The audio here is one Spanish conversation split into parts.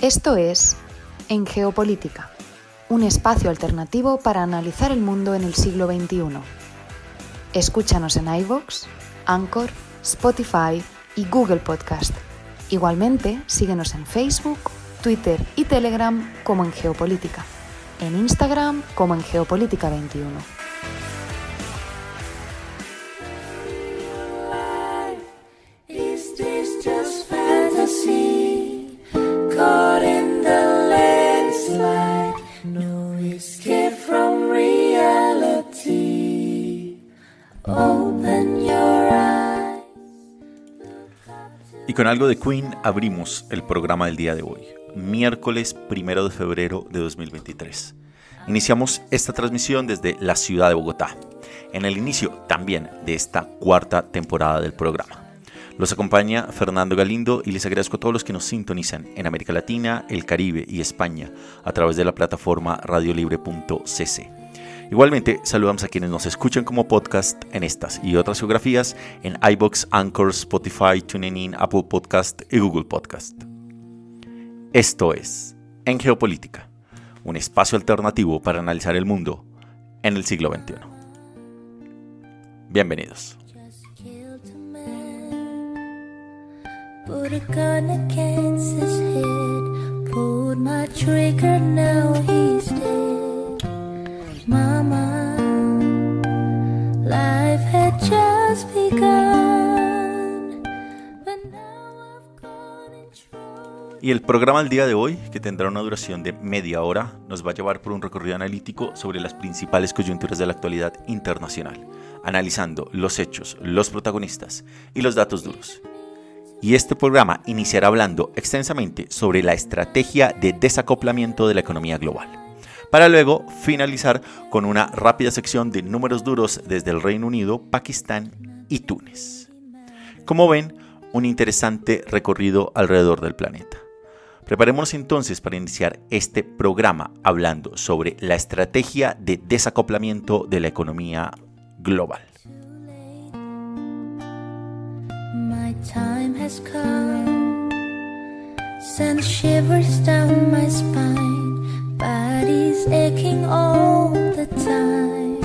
Esto es En Geopolítica, un espacio alternativo para analizar el mundo en el siglo XXI. Escúchanos en iVoox, Anchor, Spotify y Google Podcast. Igualmente, síguenos en Facebook, Twitter y Telegram como en Geopolítica, en Instagram como en Geopolítica 21. Con algo de Queen abrimos el programa del día de hoy, miércoles primero de febrero de 2023. Iniciamos esta transmisión desde la ciudad de Bogotá, en el inicio también de esta cuarta temporada del programa. Los acompaña Fernando Galindo y les agradezco a todos los que nos sintonizan en América Latina, el Caribe y España a través de la plataforma radiolibre.cc. Igualmente, saludamos a quienes nos escuchan como podcast en estas y otras geografías en iBox, Anchor, Spotify, TuneIn, Apple Podcast y Google Podcast. Esto es En Geopolítica, un espacio alternativo para analizar el mundo en el siglo XXI. Bienvenidos. Y el programa del día de hoy, que tendrá una duración de media hora, nos va a llevar por un recorrido analítico sobre las principales coyunturas de la actualidad internacional, analizando los hechos, los protagonistas y los datos duros. Y este programa iniciará hablando extensamente sobre la estrategia de desacoplamiento de la economía global, para luego finalizar con una rápida sección de números duros desde el Reino Unido, Pakistán y Túnez. Como ven, un interesante recorrido alrededor del planeta. Preparémonos entonces para iniciar este programa hablando sobre la estrategia de desacoplamiento de la economía global. My time has come. Send shivers down my spine. Body's aching all the time.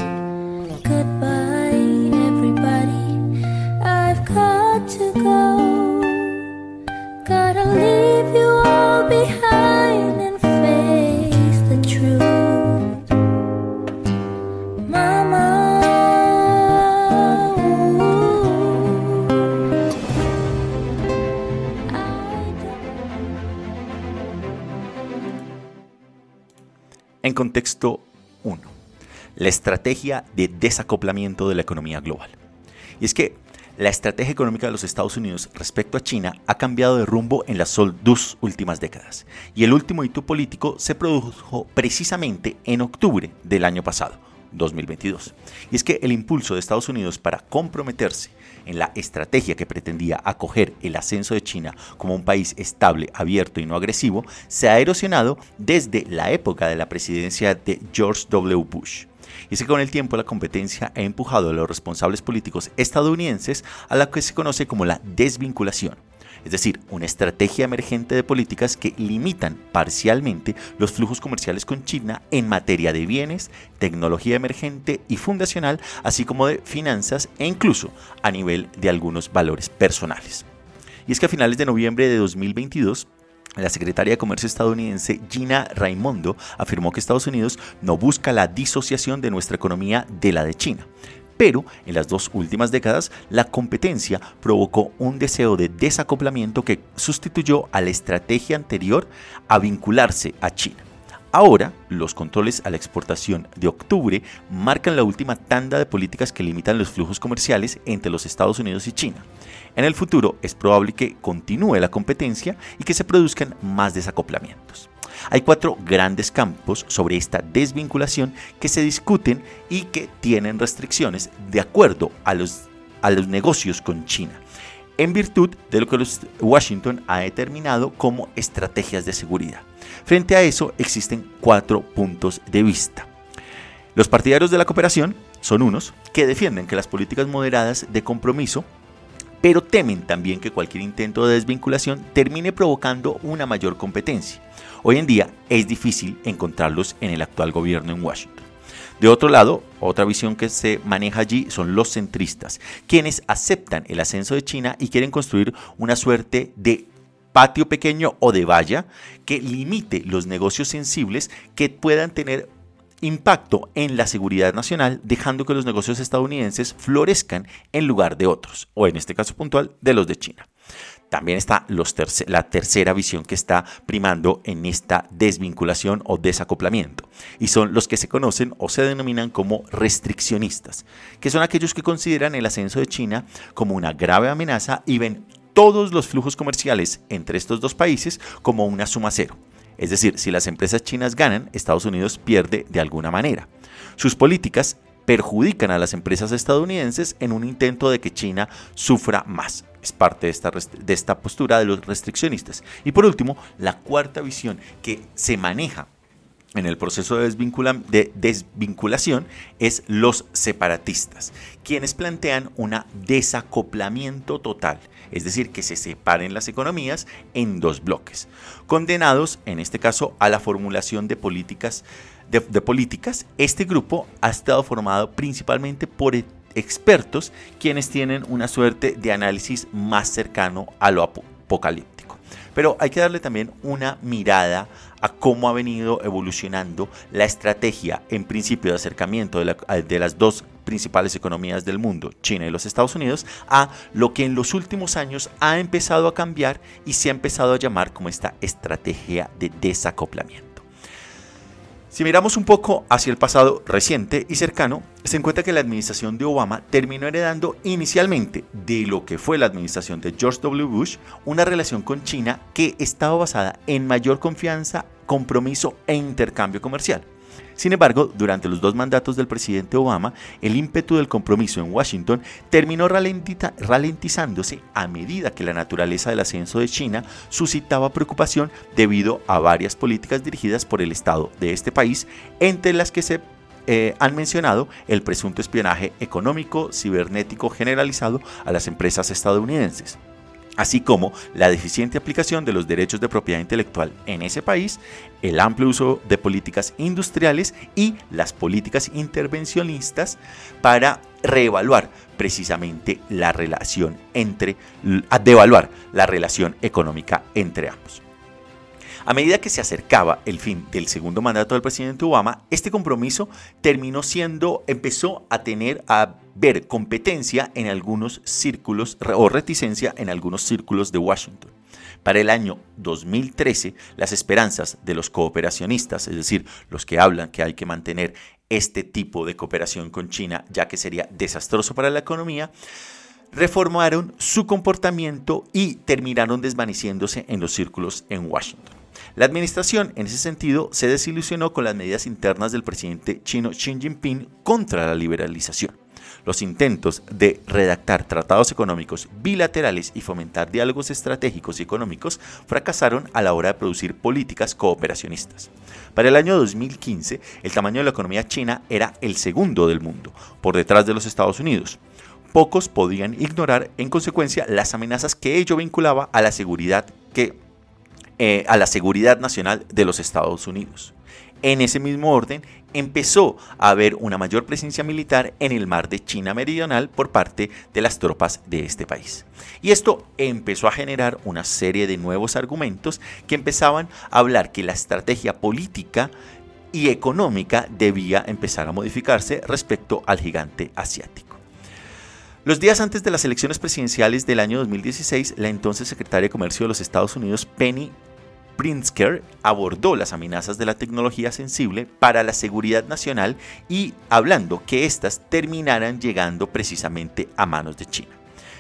Goodbye, everybody. I've got to go. Gotta leave En contexto 1. La estrategia de desacoplamiento de la economía global. Y es que la estrategia económica de los Estados Unidos respecto a China ha cambiado de rumbo en las dos últimas décadas. Y el último hito político se produjo precisamente en octubre del año pasado, 2022. Y es que el impulso de Estados Unidos para comprometerse en la estrategia que pretendía acoger el ascenso de China como un país estable, abierto y no agresivo, se ha erosionado desde la época de la presidencia de George W. Bush. Y es que con el tiempo la competencia ha empujado a los responsables políticos estadounidenses a la que se conoce como la desvinculación, es decir, una estrategia emergente de políticas que limitan parcialmente los flujos comerciales con China en materia de bienes, tecnología emergente y fundacional, así como de finanzas e incluso a nivel de algunos valores personales. Y es que a finales de noviembre de 2022, la secretaria de Comercio estadounidense Gina Raimondo afirmó que Estados Unidos no busca la disociación de nuestra economía de la de China. Pero en las dos últimas décadas, la competencia provocó un deseo de desacoplamiento que sustituyó a la estrategia anterior a vincularse a China. Ahora, los controles a la exportación de octubre marcan la última tanda de políticas que limitan los flujos comerciales entre los Estados Unidos y China. En el futuro es probable que continúe la competencia y que se produzcan más desacoplamientos. Hay cuatro grandes campos sobre esta desvinculación que se discuten y que tienen restricciones de acuerdo a los, a los negocios con China, en virtud de lo que Washington ha determinado como estrategias de seguridad. Frente a eso existen cuatro puntos de vista. Los partidarios de la cooperación son unos que defienden que las políticas moderadas de compromiso pero temen también que cualquier intento de desvinculación termine provocando una mayor competencia. Hoy en día es difícil encontrarlos en el actual gobierno en Washington. De otro lado, otra visión que se maneja allí son los centristas, quienes aceptan el ascenso de China y quieren construir una suerte de patio pequeño o de valla que limite los negocios sensibles que puedan tener impacto en la seguridad nacional, dejando que los negocios estadounidenses florezcan en lugar de otros, o en este caso puntual, de los de China. También está la tercera visión que está primando en esta desvinculación o desacoplamiento, y son los que se conocen o se denominan como restriccionistas, que son aquellos que consideran el ascenso de China como una grave amenaza y ven todos los flujos comerciales entre estos dos países como una suma cero. Es decir, si las empresas chinas ganan, Estados Unidos pierde de alguna manera. Sus políticas perjudican a las empresas estadounidenses en un intento de que China sufra más. Es parte de esta, de esta postura de los restriccionistas. Y por último, la cuarta visión que se maneja en el proceso de, de, desvinculación es los separatistas, quienes plantean un desacoplamiento total, es decir, que se separen las economías en dos bloques, condenados en este caso a la formulación de políticas. De, políticas, este grupo ha estado formado principalmente por expertos quienes tienen una suerte de análisis más cercano a lo apocalíptico. Pero hay que darle también una mirada a cómo ha venido evolucionando la estrategia en principio de acercamiento de, de, las dos principales economías del mundo, China y los Estados Unidos, a lo que en los últimos años ha empezado a cambiar y se ha empezado a llamar como esta estrategia de desacoplamiento. Si miramos un poco hacia el pasado reciente y cercano, se encuentra que la administración de Obama terminó heredando inicialmente de lo que fue la administración de George W. Bush una relación con China que estaba basada en mayor confianza, compromiso e intercambio comercial. Sin embargo, durante los dos mandatos del presidente Obama, el ímpetu del compromiso en Washington terminó ralentizándose a medida que la naturaleza del ascenso de China suscitaba preocupación debido a varias políticas dirigidas por el Estado de este país, entre las que se eh, han mencionado el presunto espionaje económico cibernético generalizado a las empresas estadounidenses así como la deficiente aplicación de los derechos de propiedad intelectual en ese país, el amplio uso de políticas industriales y las políticas intervencionistas para reevaluar precisamente la relación entre, devaluar la relación económica entre ambos. A medida que se acercaba el fin del segundo mandato del presidente Obama, este compromiso terminó siendo, empezó a tener, a ver competencia en algunos círculos o reticencia en algunos círculos de Washington. Para el año 2013, las esperanzas de los cooperacionistas, es decir, los que hablan que hay que mantener este tipo de cooperación con China, ya que sería desastroso para la economía, reformaron su comportamiento y terminaron desvaneciéndose en los círculos en Washington. La administración, en ese sentido, se desilusionó con las medidas internas del presidente chino Xi Jinping contra la liberalización. Los intentos de redactar tratados económicos bilaterales y fomentar diálogos estratégicos y económicos fracasaron a la hora de producir políticas cooperacionistas. Para el año 2015, el tamaño de la economía china era el segundo del mundo, por detrás de los Estados Unidos pocos podían ignorar en consecuencia las amenazas que ello vinculaba a la seguridad que eh, a la seguridad nacional de los Estados Unidos. En ese mismo orden, empezó a haber una mayor presencia militar en el mar de China Meridional por parte de las tropas de este país. Y esto empezó a generar una serie de nuevos argumentos que empezaban a hablar que la estrategia política y económica debía empezar a modificarse respecto al gigante asiático. Los días antes de las elecciones presidenciales del año 2016, la entonces secretaria de Comercio de los Estados Unidos, Penny Pritzker, abordó las amenazas de la tecnología sensible para la seguridad nacional y hablando que éstas terminaran llegando precisamente a manos de China.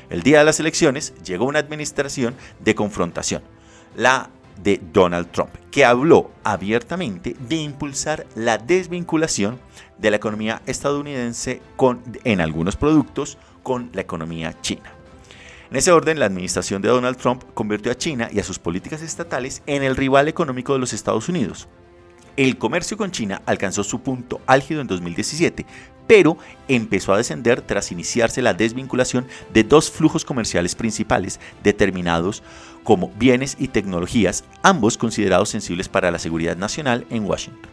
El día de las elecciones llegó una administración de confrontación, la de Donald Trump, que habló abiertamente de impulsar la desvinculación de la economía estadounidense con, en algunos productos con la economía china. En ese orden, la administración de Donald Trump convirtió a China y a sus políticas estatales en el rival económico de los Estados Unidos. El comercio con China alcanzó su punto álgido en 2017, pero empezó a descender tras iniciarse la desvinculación de dos flujos comerciales principales determinados como bienes y tecnologías, ambos considerados sensibles para la seguridad nacional en Washington.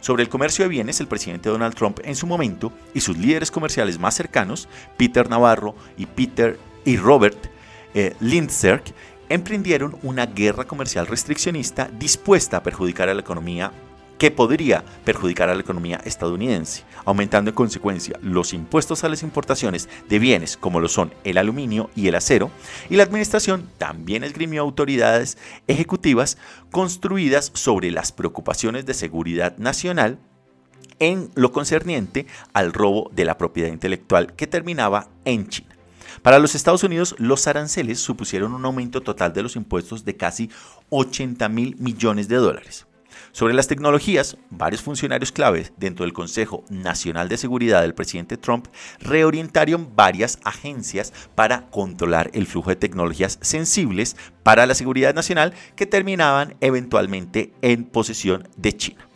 Sobre el comercio de bienes, el presidente Donald Trump en su momento y sus líderes comerciales más cercanos, Peter Navarro y Peter y Robert eh, emprendieron una guerra comercial restriccionista dispuesta a perjudicar a la economía que podría perjudicar a la economía estadounidense, aumentando en consecuencia los impuestos a las importaciones de bienes como lo son el aluminio y el acero, y la administración también esgrimió autoridades ejecutivas construidas sobre las preocupaciones de seguridad nacional en lo concerniente al robo de la propiedad intelectual que terminaba en China. Para los Estados Unidos, los aranceles supusieron un aumento total de los impuestos de casi 80 mil millones de dólares. Sobre las tecnologías, varios funcionarios claves dentro del Consejo Nacional de Seguridad del presidente Trump reorientaron varias agencias para controlar el flujo de tecnologías sensibles para la seguridad nacional que terminaban eventualmente en posesión de China.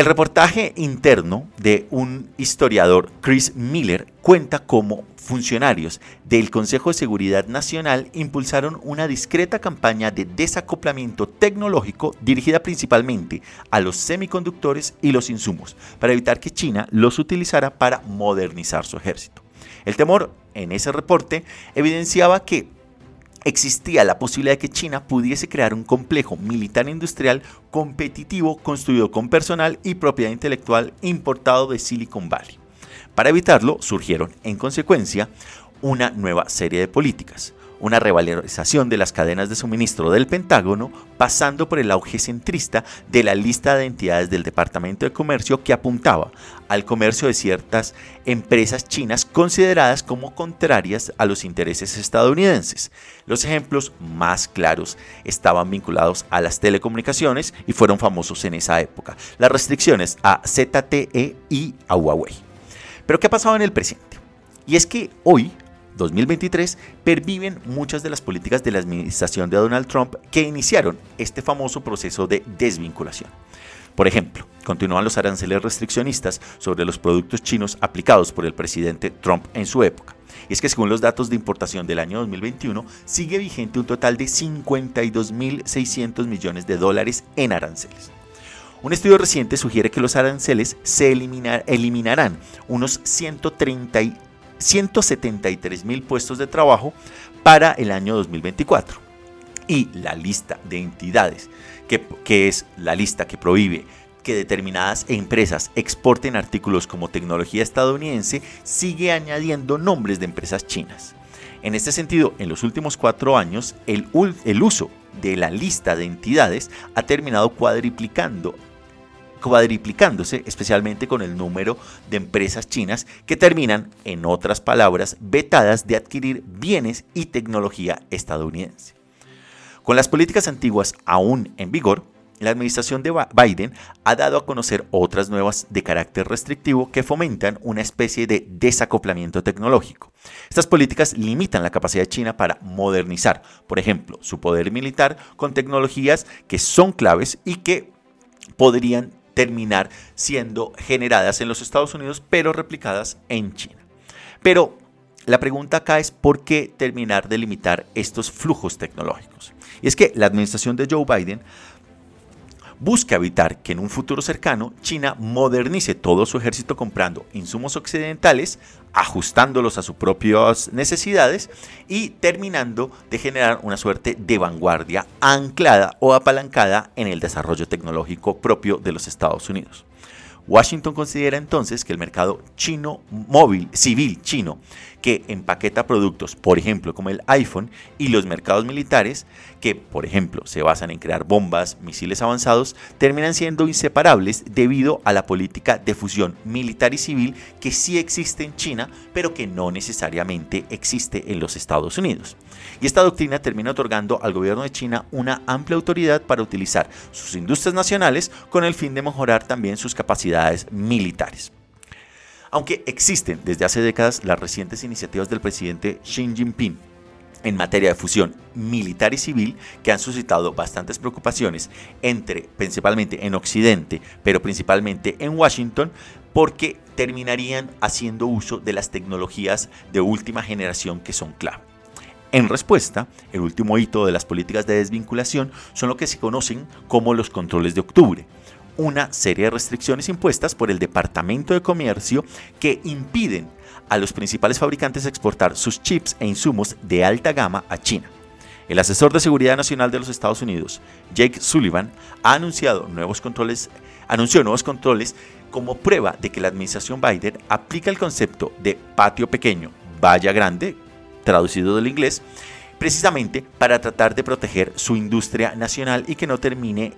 El reportaje interno de un historiador, Chris Miller, cuenta cómo funcionarios del Consejo de Seguridad Nacional impulsaron una discreta campaña de desacoplamiento tecnológico dirigida principalmente a los semiconductores y los insumos, para evitar que China los utilizara para modernizar su ejército. El temor en ese reporte evidenciaba que existía la posibilidad de que China pudiese crear un complejo militar industrial competitivo construido con personal y propiedad intelectual importado de Silicon Valley. Para evitarlo, surgieron, en consecuencia, una nueva serie de políticas una revalorización de las cadenas de suministro del Pentágono, pasando por el auge centrista de la lista de entidades del Departamento de Comercio que apuntaba al comercio de ciertas empresas chinas consideradas como contrarias a los intereses estadounidenses. Los ejemplos más claros estaban vinculados a las telecomunicaciones y fueron famosos en esa época. Las restricciones a ZTE y a Huawei. Pero ¿qué ha pasado en el presente? Y es que hoy 2023 perviven muchas de las políticas de la administración de Donald Trump que iniciaron este famoso proceso de desvinculación. Por ejemplo, continúan los aranceles restriccionistas sobre los productos chinos aplicados por el presidente Trump en su época. Y es que según los datos de importación del año 2021, sigue vigente un total de 52.600 millones de dólares en aranceles. Un estudio reciente sugiere que los aranceles se eliminarán unos 130 173 mil puestos de trabajo para el año 2024. Y la lista de entidades, que, que es la lista que prohíbe que determinadas empresas exporten artículos como tecnología estadounidense, sigue añadiendo nombres de empresas chinas. En este sentido, en los últimos cuatro años, el, el uso de la lista de entidades ha terminado cuadriplicando cuadriplicándose, especialmente con el número de empresas chinas que terminan, en otras palabras, vetadas de adquirir bienes y tecnología estadounidense. Con las políticas antiguas aún en vigor, la administración de Biden ha dado a conocer otras nuevas de carácter restrictivo que fomentan una especie de desacoplamiento tecnológico. Estas políticas limitan la capacidad de China para modernizar, por ejemplo, su poder militar con tecnologías que son claves y que podrían terminar siendo generadas en los Estados Unidos, pero replicadas en China. Pero la pregunta acá es por qué terminar de limitar estos flujos tecnológicos. Y es que la administración de Joe Biden busca evitar que en un futuro cercano China modernice todo su ejército comprando insumos occidentales, ajustándolos a sus propias necesidades y terminando de generar una suerte de vanguardia anclada o apalancada en el desarrollo tecnológico propio de los Estados Unidos. Washington considera entonces que el mercado chino móvil, civil chino, que empaqueta productos, por ejemplo, como el iPhone, y los mercados militares, que, por ejemplo, se basan en crear bombas, misiles avanzados, terminan siendo inseparables debido a la política de fusión militar y civil que sí existe en China, pero que no necesariamente existe en los Estados Unidos. Y esta doctrina termina otorgando al gobierno de China una amplia autoridad para utilizar sus industrias nacionales con el fin de mejorar también sus capacidades militares. Aunque existen desde hace décadas las recientes iniciativas del presidente Xi Jinping en materia de fusión militar y civil que han suscitado bastantes preocupaciones entre principalmente en Occidente, pero principalmente en Washington, porque terminarían haciendo uso de las tecnologías de última generación que son clave. En respuesta, el último hito de las políticas de desvinculación son lo que se conocen como los controles de octubre, una serie de restricciones impuestas por el Departamento de Comercio que impiden a los principales fabricantes exportar sus chips e insumos de alta gama a China. El asesor de seguridad nacional de los Estados Unidos, Jake Sullivan, ha anunciado nuevos controles, anunció nuevos controles como prueba de que la administración Biden aplica el concepto de patio pequeño, valla grande, traducido del inglés, precisamente para tratar de proteger su industria nacional y que no termine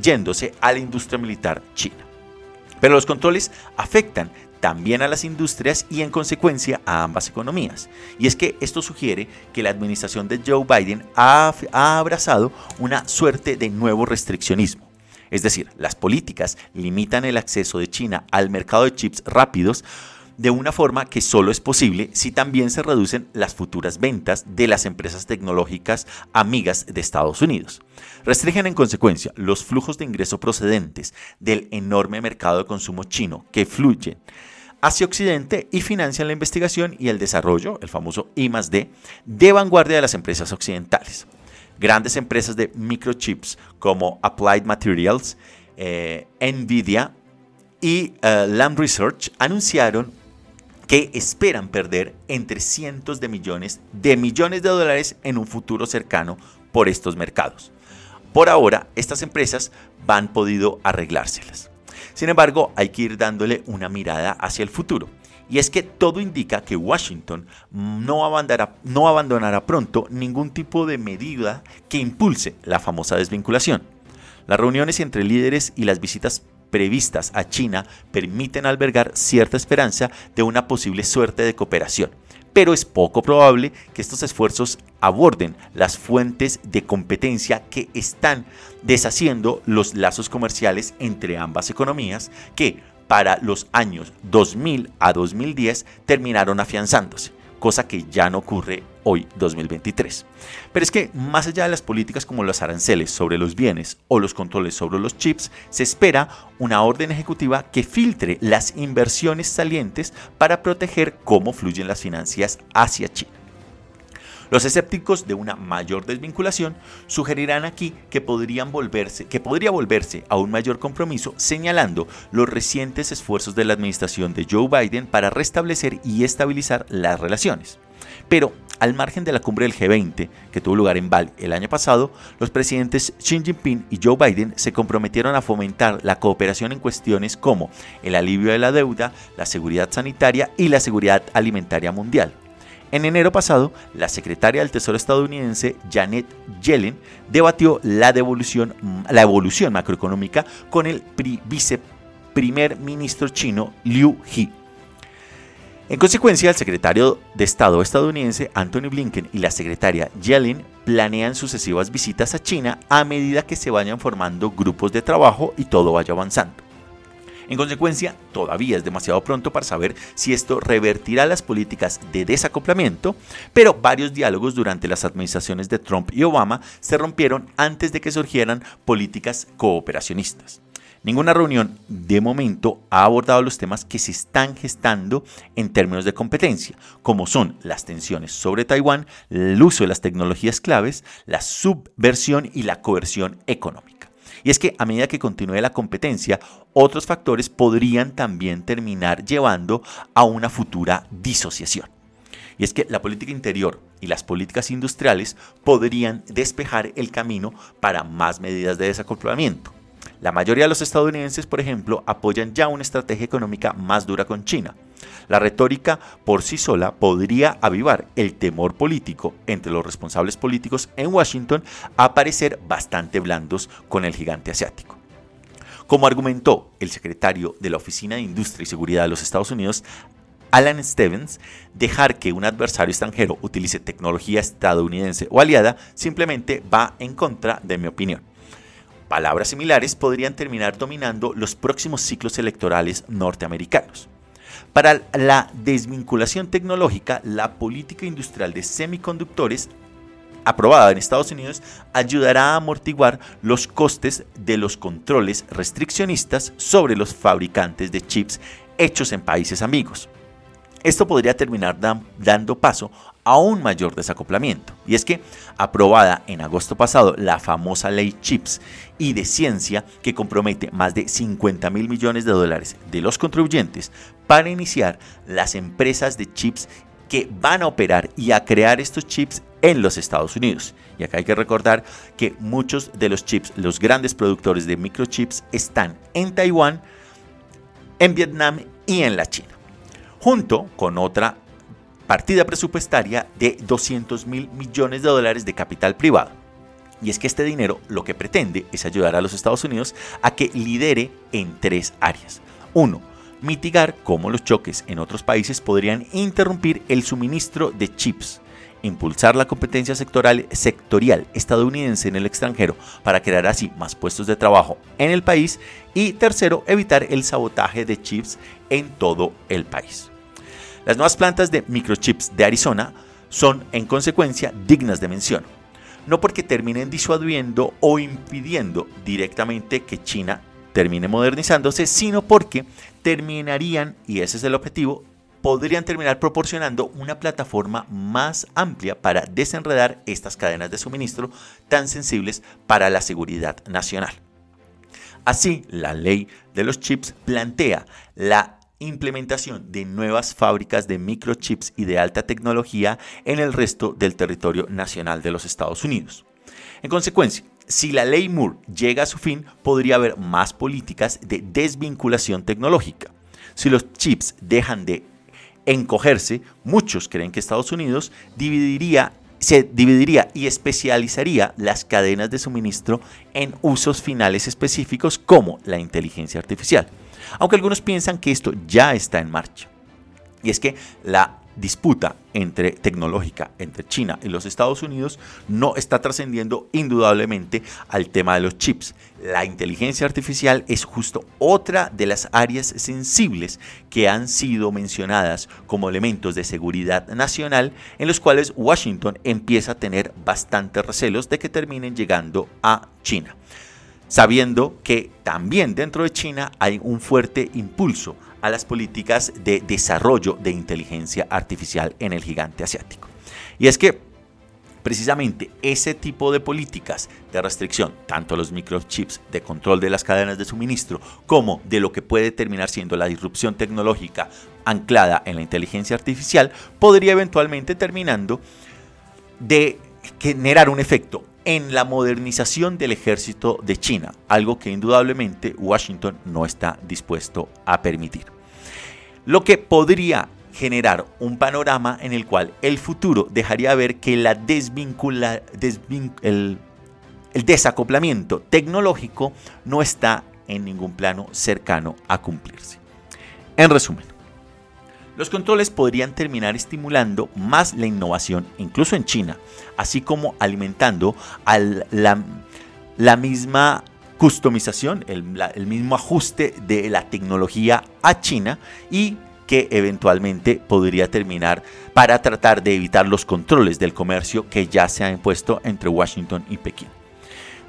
yéndose a la industria militar china. Pero los controles afectan también a las industrias y en consecuencia a ambas economías. Y es que esto sugiere que la administración de Joe Biden ha, ha abrazado una suerte de nuevo restriccionismo. Es decir, las políticas limitan el acceso de China al mercado de chips rápidos de una forma que solo es posible si también se reducen las futuras ventas de las empresas tecnológicas amigas de Estados Unidos. Restringen en consecuencia los flujos de ingreso procedentes del enorme mercado de consumo chino que fluyen hacia Occidente y financian la investigación y el desarrollo, el famoso I D, de vanguardia de las empresas occidentales. Grandes empresas de microchips como Applied Materials, eh, Nvidia y uh, Lam Research anunciaron que esperan perder entre cientos de millones de millones de dólares en un futuro cercano por estos mercados. Por ahora, estas empresas van podido arreglárselas. Sin embargo, hay que ir dándole una mirada hacia el futuro. Y es que todo indica que Washington no abandonará, no abandonará pronto ningún tipo de medida que impulse la famosa desvinculación. Las reuniones entre líderes y las visitas previstas a China permiten albergar cierta esperanza de una posible suerte de cooperación pero es poco probable que estos esfuerzos aborden las fuentes de competencia que están deshaciendo los lazos comerciales entre ambas economías que para los años 2000 a 2010 terminaron afianzándose cosa que ya no ocurre hoy 2023. Pero es que más allá de las políticas como los aranceles sobre los bienes o los controles sobre los chips, se espera una orden ejecutiva que filtre las inversiones salientes para proteger cómo fluyen las finanzas hacia China. Los escépticos de una mayor desvinculación sugerirán aquí que, podrían volverse, que podría volverse a un mayor compromiso, señalando los recientes esfuerzos de la administración de Joe Biden para restablecer y estabilizar las relaciones. Pero al margen de la cumbre del G20, que tuvo lugar en Bali el año pasado, los presidentes Xi Jinping y Joe Biden se comprometieron a fomentar la cooperación en cuestiones como el alivio de la deuda, la seguridad sanitaria y la seguridad alimentaria mundial. En enero pasado, la secretaria del Tesoro estadounidense Janet Yellen debatió la, evolución macroeconómica con el viceprimer ministro chino Liu He. En consecuencia, el secretario de Estado estadounidense Anthony Blinken y la secretaria Yellen planean sucesivas visitas a China a medida que se vayan formando grupos de trabajo y todo vaya avanzando. En consecuencia, todavía es demasiado pronto para saber si esto revertirá las políticas de desacoplamiento, pero varios diálogos durante las administraciones de Trump y Obama se rompieron antes de que surgieran políticas cooperacionistas. Ninguna reunión de momento ha abordado los temas que se están gestando en términos de competencia, como son las tensiones sobre Taiwán, el uso de las tecnologías claves, la subversión y la coerción económica. Y es que a medida que continúe la competencia, otros factores podrían también terminar llevando a una futura disociación. Y es que la política interior y las políticas industriales podrían despejar el camino para más medidas de desacoplamiento. La mayoría de los estadounidenses, por ejemplo, apoyan ya una estrategia económica más dura con China. La retórica por sí sola podría avivar el temor político entre los responsables políticos en Washington a parecer bastante blandos con el gigante asiático. Como argumentó el secretario de la Oficina de Industria y Seguridad de los Estados Unidos, Alan Stevens, dejar que un adversario extranjero utilice tecnología estadounidense o aliada simplemente va en contra de mi opinión. Palabras similares podrían terminar dominando los próximos ciclos electorales norteamericanos. Para la desvinculación tecnológica, la política industrial de semiconductores aprobada en Estados Unidos ayudará a amortiguar los costes de los controles restriccionistas sobre los fabricantes de chips hechos en países amigos. Esto podría terminar dando paso a un mayor desacoplamiento. Y es que, aprobada en agosto pasado la famosa ley CHIPS y de ciencia que compromete más de 50 mil millones de dólares de los contribuyentes para iniciar las empresas de chips que van a operar y a crear estos chips en los Estados Unidos. Y acá hay que recordar que muchos de los chips, los grandes productores de microchips, están en Taiwán, en Vietnam y en la China, junto con otra partida presupuestaria de 200 mil millones de dólares de capital privado. Y es que este dinero lo que pretende es ayudar a los Estados Unidos a que lidere en tres áreas. Uno, mitigar cómo los choques en otros países podrían interrumpir el suministro de chips, impulsar la competencia sectorial, sectorial estadounidense en el extranjero para crear así más puestos de trabajo en el país y tercero, evitar el sabotaje de chips en todo el país. Las nuevas plantas de microchips de Arizona son en consecuencia dignas de mención, no porque terminen disuadiendo o impidiendo directamente que China termine modernizándose, sino porque terminarían, y ese es el objetivo, podrían terminar proporcionando una plataforma más amplia para desenredar estas cadenas de suministro tan sensibles para la seguridad nacional. Así, la ley de los chips plantea la implementación de nuevas fábricas de microchips y de alta tecnología en el resto del territorio nacional de los Estados Unidos. En consecuencia, si la ley Moore llega a su fin, podría haber más políticas de desvinculación tecnológica. Si los chips dejan de encogerse, muchos creen que Estados Unidos dividiría, se dividiría y especializaría las cadenas de suministro en usos finales específicos como la inteligencia artificial. Aunque algunos piensan que esto ya está en marcha. Y es que la disputa entre tecnológica entre China y los Estados Unidos no está trascendiendo indudablemente al tema de los chips. La inteligencia artificial es justo otra de las áreas sensibles que han sido mencionadas como elementos de seguridad nacional en los cuales Washington empieza a tener bastantes recelos de que terminen llegando a China sabiendo que también dentro de China hay un fuerte impulso a las políticas de desarrollo de inteligencia artificial en el gigante asiático. Y es que precisamente ese tipo de políticas de restricción, tanto los microchips de control de las cadenas de suministro, como de lo que puede terminar siendo la disrupción tecnológica anclada en la inteligencia artificial, podría eventualmente terminando de generar un efecto en la modernización del ejército de China, algo que indudablemente Washington no está dispuesto a permitir. Lo que podría generar un panorama en el cual el futuro dejaría ver que la el desacoplamiento tecnológico no está en ningún plano cercano a cumplirse. En resumen, los controles podrían terminar estimulando más la innovación, incluso en China, así como alimentando la, misma customización, el, mismo ajuste de la tecnología a China y que eventualmente podría terminar para tratar de evitar los controles del comercio que ya se han impuesto entre Washington y Pekín.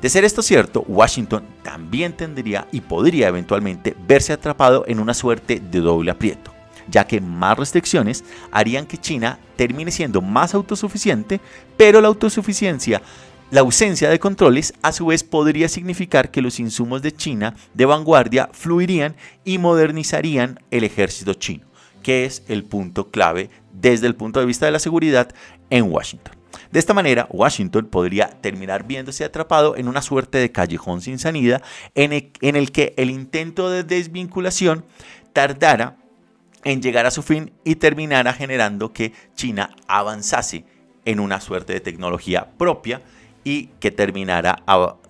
De ser esto cierto, Washington también tendría y podría eventualmente verse atrapado en una suerte de doble aprieto ya que más restricciones harían que China termine siendo más autosuficiente, pero la autosuficiencia la ausencia de controles a su vez podría significar que los insumos de China de vanguardia fluirían y modernizarían el ejército chino, que es el punto clave desde el punto de vista de la seguridad en Washington. De esta manera, Washington podría terminar viéndose atrapado en una suerte de callejón sin salida en el, en el que el intento de desvinculación tardara en llegar a su fin y terminara generando que China avanzase en una suerte de tecnología propia y que terminara,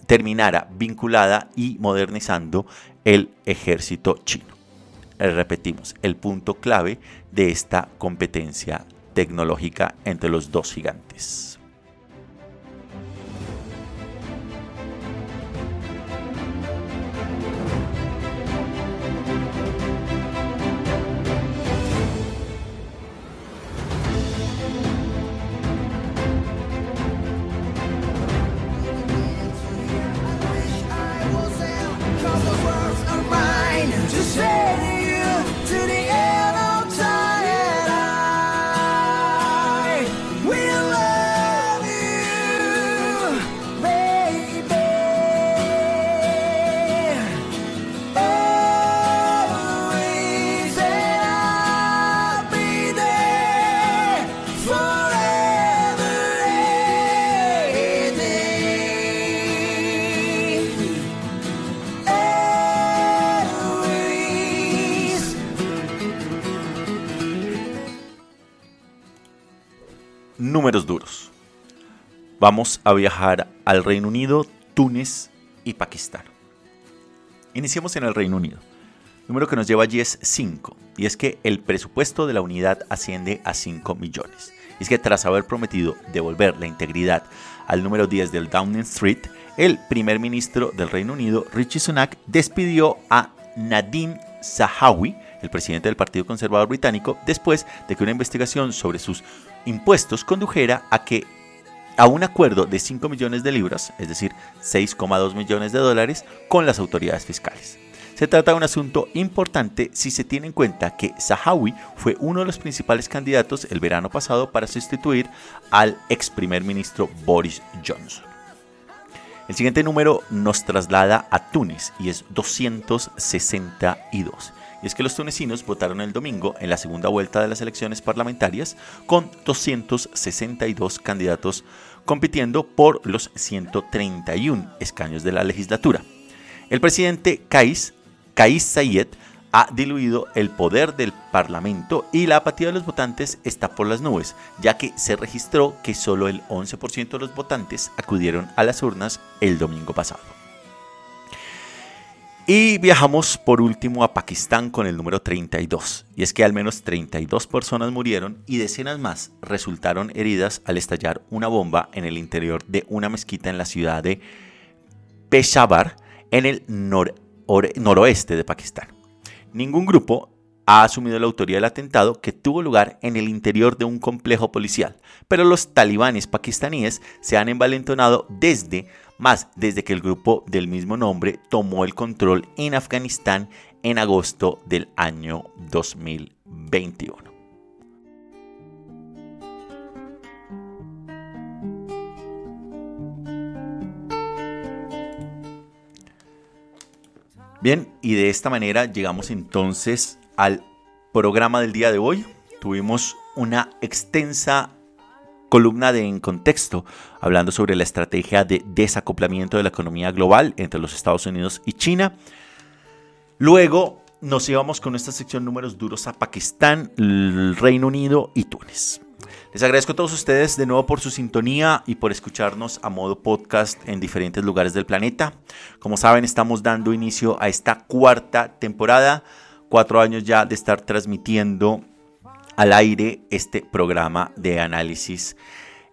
terminara vinculada y modernizando el ejército chino. Eh, repetimos, el punto clave de esta competencia tecnológica entre los dos gigantes. Números duros. Vamos a viajar al Reino Unido, Túnez y Pakistán. Iniciemos en el Reino Unido. El número que nos lleva allí es 5, y es que el presupuesto de la unidad asciende a 5 millones. Y es que tras haber prometido devolver la integridad al número 10 del Downing Street, el primer ministro del Reino Unido, Richie Sunak, despidió a Nadine Zahawi, el presidente del Partido Conservador Británico, después de que una investigación sobre sus impuestos condujera a que a un acuerdo de 5 millones de libras, es decir, 6,2 millones de dólares, con las autoridades fiscales. Se trata de un asunto importante si se tiene en cuenta que Zahawi fue uno de los principales candidatos el verano pasado para sustituir al ex primer ministro Boris Johnson. El siguiente número nos traslada a Túnez y es 262. Y es que los tunecinos votaron el domingo en la segunda vuelta de las elecciones parlamentarias con 262 candidatos compitiendo por los 131 escaños de la legislatura. El presidente Kais, Kais Sayed ha diluido el poder del Parlamento y la apatía de los votantes está por las nubes, ya que se registró que solo el 11% de los votantes acudieron a las urnas el domingo pasado. Y viajamos por último a Pakistán con el número 32. Y es que al menos 32 personas murieron y decenas más resultaron heridas al estallar una bomba en el interior de una mezquita en la ciudad de Peshawar, en el noroeste de Pakistán. Ningún grupo ha asumido la autoría del atentado que tuvo lugar en el interior de un complejo policial, pero los talibanes pakistaníes se han envalentonado desde más desde que el grupo del mismo nombre tomó el control en Afganistán en agosto del año 2021. Bien, y de esta manera llegamos entonces al programa del día de hoy. Tuvimos una extensa columna de En Contexto, hablando sobre la estrategia de desacoplamiento de la economía global entre los Estados Unidos y China. Luego nos íbamos con esta sección números duros a Pakistán, el Reino Unido y Túnez. Les agradezco a todos ustedes de nuevo por su sintonía y por escucharnos a modo podcast en diferentes lugares del planeta. Como saben, estamos dando inicio a esta cuarta temporada, cuatro años ya de estar transmitiendo al aire este programa de análisis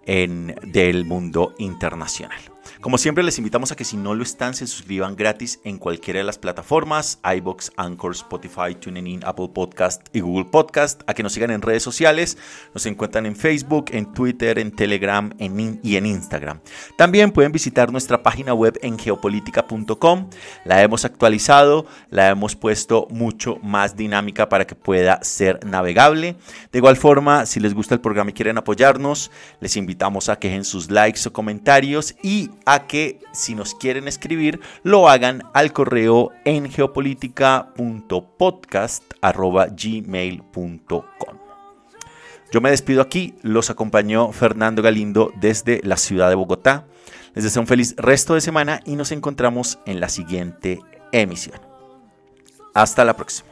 en, del mundo internacional. Como siempre, les invitamos a que si no lo están, se suscriban gratis en cualquiera de las plataformas, iBox, Anchor, Spotify, TuneIn, Apple Podcast y Google Podcast, a que nos sigan en redes sociales, nos encuentran en Facebook, en Twitter, en Telegram y en Instagram. También pueden visitar nuestra página web en geopolítica.com, la hemos actualizado, la hemos puesto mucho más dinámica para que pueda ser navegable. De igual forma, si les gusta el programa y quieren apoyarnos, les invitamos a que dejen sus likes o comentarios y a que si nos quieren escribir lo hagan al correo en geopolítica.podcast.gmail.com. Yo me despido aquí, los acompañó Fernando Galindo desde la ciudad de Bogotá. Les deseo un feliz resto de semana y nos encontramos en la siguiente emisión. Hasta la próxima.